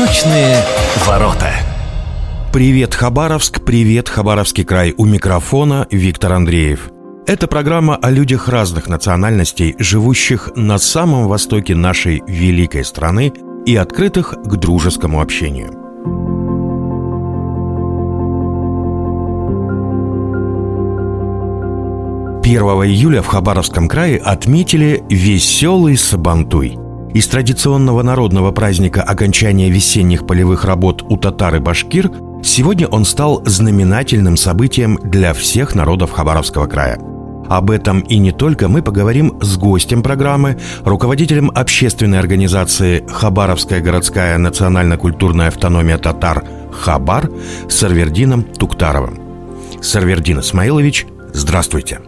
Восточные ворота. Привет, Хабаровск, привет, Хабаровский край. У микрофона Виктор Андреев. Это программа о людях разных национальностей, живущих на самом востоке нашей великой страны и открытых к дружескому общению. Первого июля в Хабаровском крае отметили «Веселый Сабантуй». Из традиционного народного праздника окончания весенних полевых работ у татар и башкир сегодня он стал знаменательным событием для всех народов Хабаровского края. Об этом и не только мы поговорим с гостем программы, руководителем общественной организации «Хабаровская городская национально-культурная автономия татар» «Хабар» Сарвердином Туктаровым. Сарвердин Исмаилович, здравствуйте.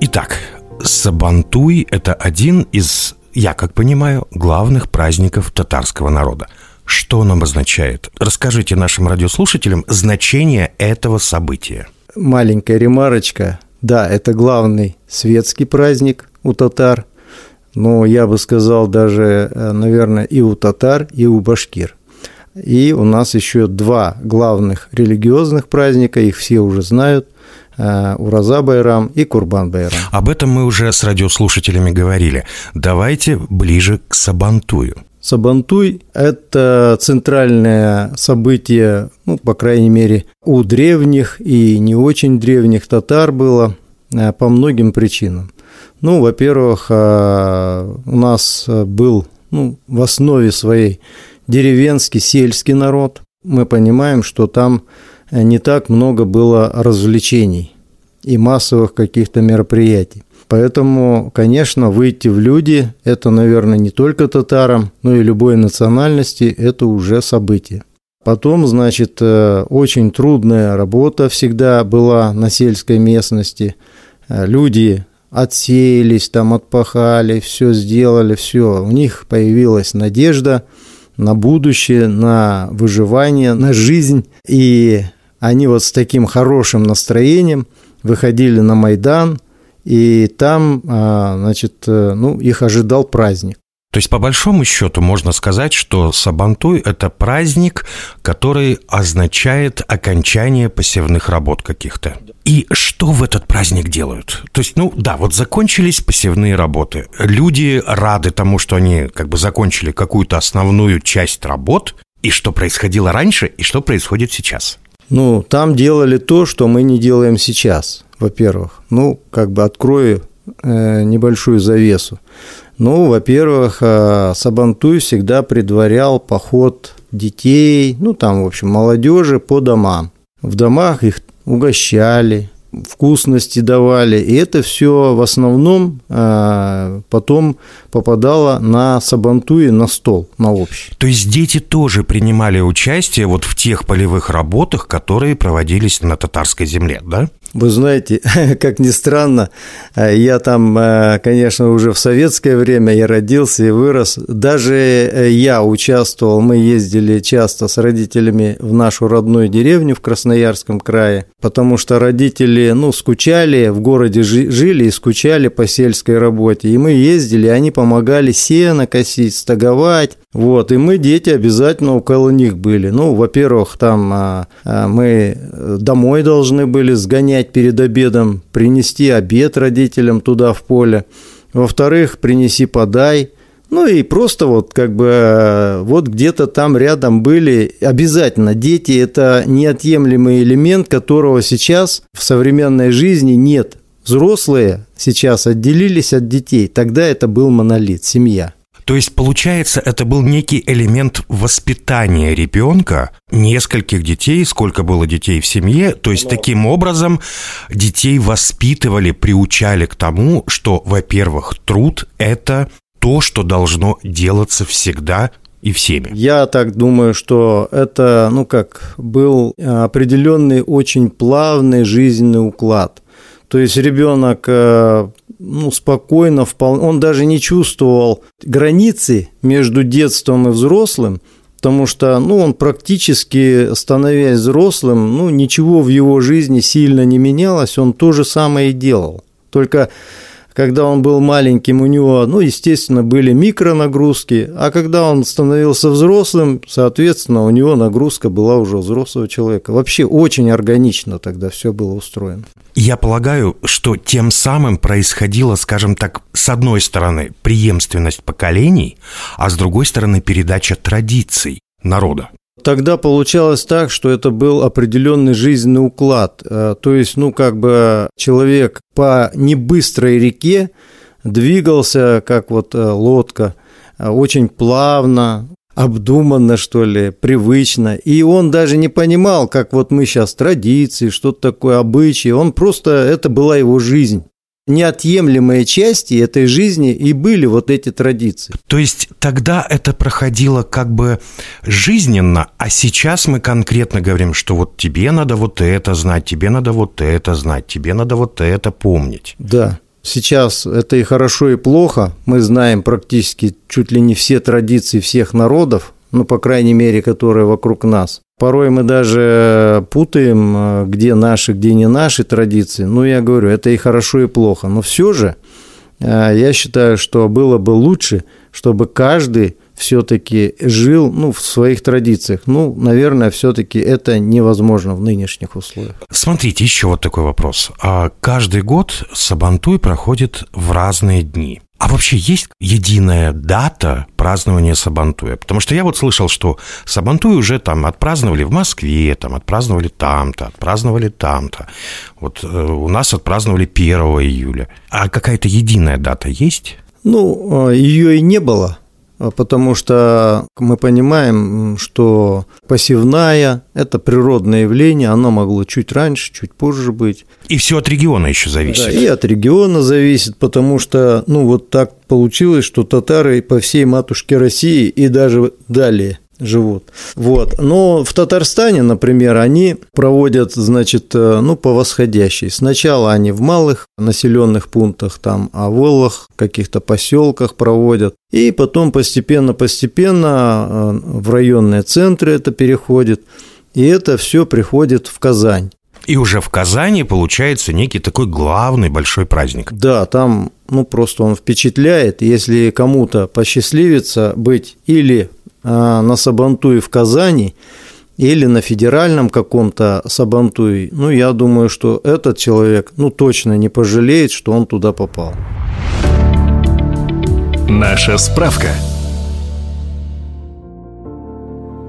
Итак, Сабантуй – это один из я как понимаю, главных праздников татарского народа. Что он обозначает? Расскажите нашим радиослушателям значение этого события. Маленькая ремарочка. Да, это главный светский праздник у татар, но я бы сказал даже, э, наверное, и у татар, и у башкир. И у нас еще два главных религиозных праздника, их все уже знают. Э, Ураза Байрам и Курбан Байрам. Об этом мы уже с радиослушателями говорили. Давайте ближе к Сабантую. Сабантуй – это центральное событие, ну, по крайней мере, у древних и не очень древних татар было э, по многим причинам. Ну, во-первых, э, у нас был ну, в основе своей деревенский, сельский народ. Мы понимаем, что там не так много было развлечений и массовых каких-то мероприятий. Поэтому, конечно, выйти в люди – это, наверное, не только татарам, но и любой национальности – это уже событие. Потом, значит, э, очень трудная работа всегда была на сельской местности. Э, люди отсеялись, там отпахали, все сделали, все. У них появилась надежда на будущее, на выживание, на жизнь. И они вот с таким хорошим настроением выходили на Майдан, и там, а, значит, э, ну, их ожидал праздник. То есть, по большому счету, можно сказать, что Сабантуй – это праздник, который означает окончание посевных работ каких-то. И что в этот праздник делают? То есть, ну да, вот закончились посевные работы. Люди рады тому, что они как бы закончили какую-то основную часть работ, и что происходило раньше, и что происходит сейчас. Ну, там делали то, что мы не делаем сейчас, во-первых. Ну, как бы открою э, небольшую завесу. Ну, во-первых, э, Сабантуй всегда предварял поход детей, ну, там, в общем, молодежи по домам. В домах их угощали, вкусности давали, и это все в основном э, потом попадало на сабантуи, на стол, на общий. То есть дети тоже принимали участие вот в тех полевых работах, которые проводились на татарской земле, да? Вы знаете, как ни странно, э, я там, э, конечно, уже в советское время я родился и вырос. Даже э, я участвовал, мы ездили часто с родителями в нашу родную деревню в Красноярском крае, потому что родители, ну, скучали, в городе жили и скучали по сельской работе. И мы ездили, они помогали сено косить, стаговать, вот, и мы, дети, обязательно около них были. Ну, во-первых, там а, а, мы домой должны были сгонять перед обедом, принести обед родителям туда в поле. Во-вторых, принеси подай. Ну и просто вот как бы а, вот где-то там рядом были обязательно дети – это неотъемлемый элемент, которого сейчас в современной жизни нет. Взрослые сейчас отделились от детей, тогда это был монолит, семья. То есть, получается, это был некий элемент воспитания ребенка, нескольких детей, сколько было детей в семье. То есть, таким образом, детей воспитывали, приучали к тому, что, во-первых, труд – это то, что должно делаться всегда и всеми. Я так думаю, что это, ну как, был определенный очень плавный жизненный уклад. То есть ребенок э, ну, спокойно, вполне, он даже не чувствовал границы между детством и взрослым, потому что ну, он практически, становясь взрослым, ну, ничего в его жизни сильно не менялось, он то же самое и делал. Только когда он был маленьким, у него, ну, естественно, были микронагрузки, а когда он становился взрослым, соответственно, у него нагрузка была уже взрослого человека. Вообще очень органично тогда все было устроено. Я полагаю, что тем самым происходило, скажем так, с одной стороны, преемственность поколений, а с другой стороны, передача традиций народа. Тогда получалось так, что это был определенный жизненный уклад. Э, то есть, ну, как бы человек по небыстрой реке двигался, как вот э, лодка, э, очень плавно, обдуманно, что ли, привычно. И он даже не понимал, как вот мы сейчас традиции, что-то такое, обычаи. Он просто, это была его жизнь неотъемлемые части этой жизни и были вот эти традиции. То есть тогда это проходило как бы жизненно, а сейчас мы конкретно говорим, что вот тебе надо вот это знать, тебе надо вот это знать, тебе надо вот это помнить. Да. Сейчас это и хорошо, и плохо. Мы знаем практически чуть ли не все традиции всех народов, ну, по крайней мере, которые вокруг нас. Порой мы даже путаем, э, где наши, где не наши традиции. Ну, я говорю, это и хорошо, и плохо. Но все же э, я считаю, что было бы лучше, чтобы каждый все-таки жил ну, в своих традициях. Ну, наверное, все-таки это невозможно в нынешних условиях. Смотрите, еще вот такой вопрос. А каждый год Сабантуй проходит в разные дни. А вообще есть единая дата празднования Сабантуя? Потому что я вот слышал, что Сабантуй уже там отпраздновали в Москве, там отпраздновали там-то, отпраздновали там-то. Вот э, у нас отпраздновали 1 июля. А какая-то единая дата есть? Ну, э, ее и не было. А потому что мы понимаем, что посевная – это природное явление, оно могло чуть раньше, чуть позже быть. И все от региона еще зависит. Да, и от региона зависит, потому что, ну, вот так получилось, что татары по всей матушке России и даже далее живут. Вот. Но в Татарстане, например, они проводят, значит, э, ну, по восходящей. Сначала они в малых населенных пунктах, там, о волах, каких-то поселках проводят. И потом постепенно-постепенно э, в районные центры это переходит. И это все приходит в Казань. И уже в Казани получается некий такой главный большой праздник. Да, там ну просто он впечатляет. Если кому-то посчастливится быть или а, на Сабантуе в Казани или на федеральном каком-то Сабантуе, ну, я думаю, что этот человек, ну, точно не пожалеет, что он туда попал. Наша справка.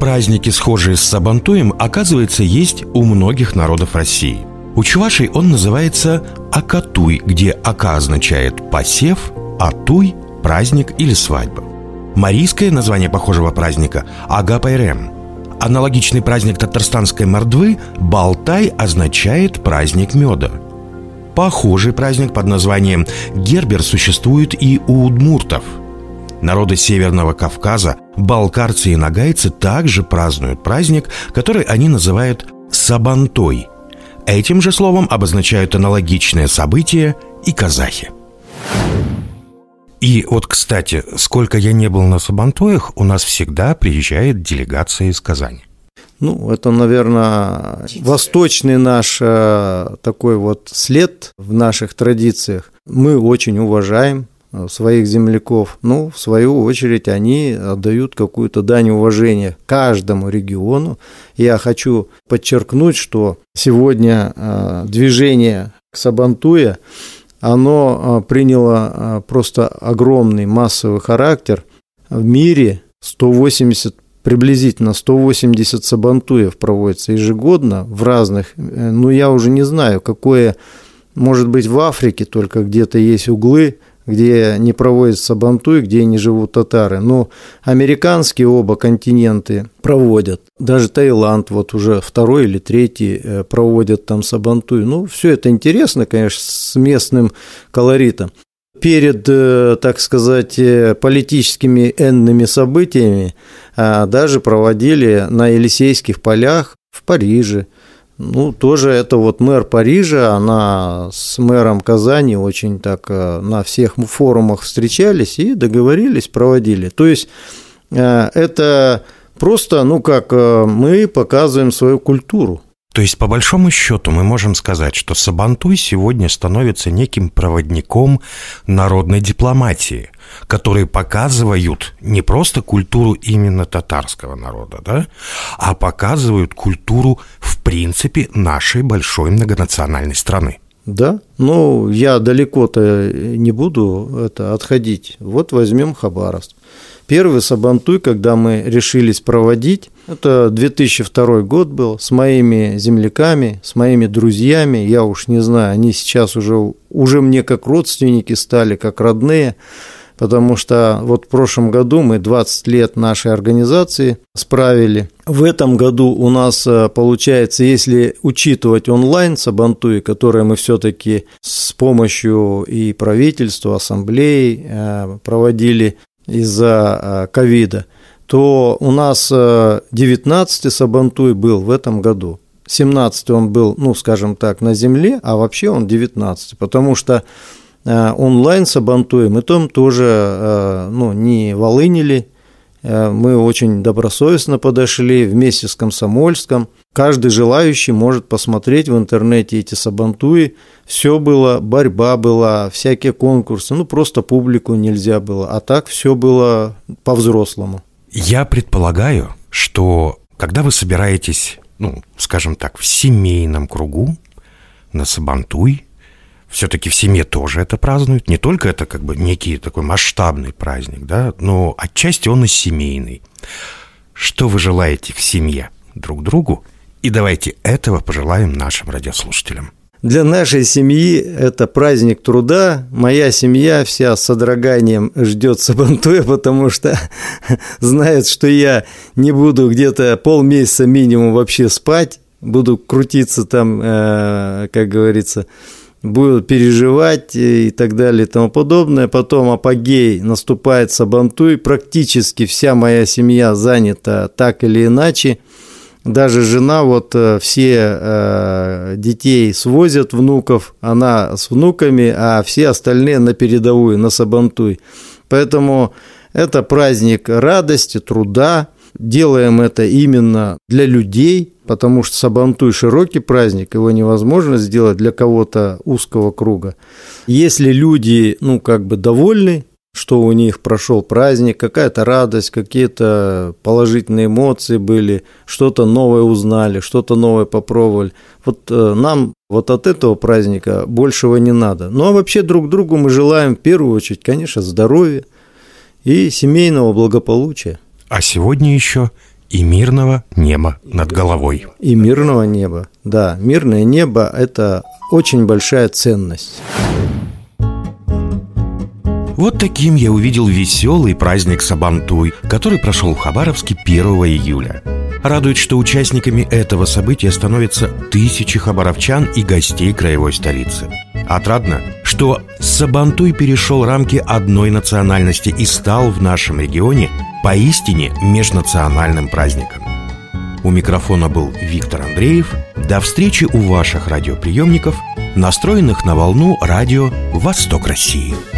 Праздники, схожие с Сабантуем, оказывается, есть у многих народов России. У чувашей он называется Акатуй, где Ака означает «посев», а Туй – праздник или свадьба. Марийское название похожего праздника – Агапайрем. Аналогичный праздник татарстанской мордвы – Балтай означает «праздник меда». Похожий праздник под названием Гербер существует и у удмуртов. Народы Северного Кавказа, балкарцы и нагайцы также празднуют праздник, который они называют Сабантой. Этим же словом обозначают аналогичное событие и казахи. И вот, кстати, сколько я не был на Сабантуях, у нас всегда приезжает делегация из Казани. Ну, это, наверное, восточный наш э, такой вот след в наших традициях. Мы очень уважаем э, своих земляков. Ну, в свою очередь, они отдают какую-то дань уважения каждому региону. Я хочу подчеркнуть, что сегодня э, движение к Сабантуя оно а, приняло а, просто огромный массовый характер. В мире 180 приблизительно 180 сабантуев проводится ежегодно в разных, э, ну я уже не знаю, какое, может быть в Африке только где-то есть углы, где не проводится Сабантуй, где не живут татары. Но американские оба континенты проводят. Даже Таиланд вот уже второй или третий э, проводят там Сабантуй. Ну, все это интересно, конечно, с местным колоритом. Перед, э, так сказать, э, политическими энными событиями даже проводили на Елисейских полях в Париже, ну, тоже это вот мэр Парижа, она с мэром Казани очень так э, на всех форумах встречались и договорились, проводили. То есть э, это просто, ну как, э, мы показываем свою культуру. То есть, по большому счету, мы можем сказать, что Сабантуй сегодня становится неким проводником народной дипломатии, которые показывают не просто культуру именно татарского народа, да, а показывают культуру, принципе, нашей большой многонациональной страны. Да, ну я далеко-то не буду это отходить. Вот возьмем Хабаровск. Первый Сабантуй, когда мы решились проводить, это 2002 год был, с моими земляками, с моими друзьями, я уж не знаю, они сейчас уже, уже мне как родственники стали, как родные, потому что вот в прошлом году мы 20 лет нашей организации справили. В этом году у нас э, получается, если учитывать онлайн Сабантуи, которые мы все-таки с помощью и правительства, ассамблеи э, проводили из-за э, ковида, то у нас 19-й Сабантуй был в этом году. 17-й он был, ну, скажем так, на земле, а вообще он 19-й, потому что э, онлайн Сабантуй мы там тоже э, ну, не волынили, мы очень добросовестно подошли вместе с Комсомольском. Каждый желающий может посмотреть в интернете эти сабантуи. Все было, борьба была, всякие конкурсы. Ну, просто публику нельзя было. А так все было по-взрослому. Я предполагаю, что когда вы собираетесь, ну, скажем так, в семейном кругу на Сабантуй, все-таки в семье тоже это празднуют. Не только это как бы некий такой масштабный праздник, да, но отчасти он и семейный. Что вы желаете в семье друг другу? И давайте этого пожелаем нашим радиослушателям. Для нашей семьи это праздник труда. Моя семья вся с содроганием ждет Сабантуя, потому что знает, что я не буду где-то полмесяца минимум вообще спать, буду крутиться там, э, как говорится, буду переживать и так далее и тому подобное. Потом апогей наступает Сабантуй. Практически вся моя семья занята так или иначе. Даже жена вот э, все э, детей свозят, внуков, она с внуками, а все остальные на передовую, на Сабантуй. Поэтому это праздник радости, труда. Делаем это именно для людей, потому что Сабантуй широкий праздник, его невозможно сделать для кого-то узкого круга. Если люди, ну, как бы довольны, что у них прошел праздник, какая-то радость, какие-то положительные эмоции были, что-то новое узнали, что-то новое попробовали. Вот э, нам вот от этого праздника большего не надо. Ну а вообще друг другу мы желаем в первую очередь, конечно, здоровья и семейного благополучия. А сегодня еще и мирного неба над головой. И мирного неба, да. Мирное небо – это очень большая ценность. Вот таким я увидел веселый праздник Сабантуй, который прошел в Хабаровске 1 июля. Радует, что участниками этого события становятся тысячи хабаровчан и гостей краевой столицы. Отрадно, что Сабантуй перешел рамки одной национальности и стал в нашем регионе поистине межнациональным праздником. У микрофона был Виктор Андреев. До встречи у ваших радиоприемников, настроенных на волну радио «Восток России».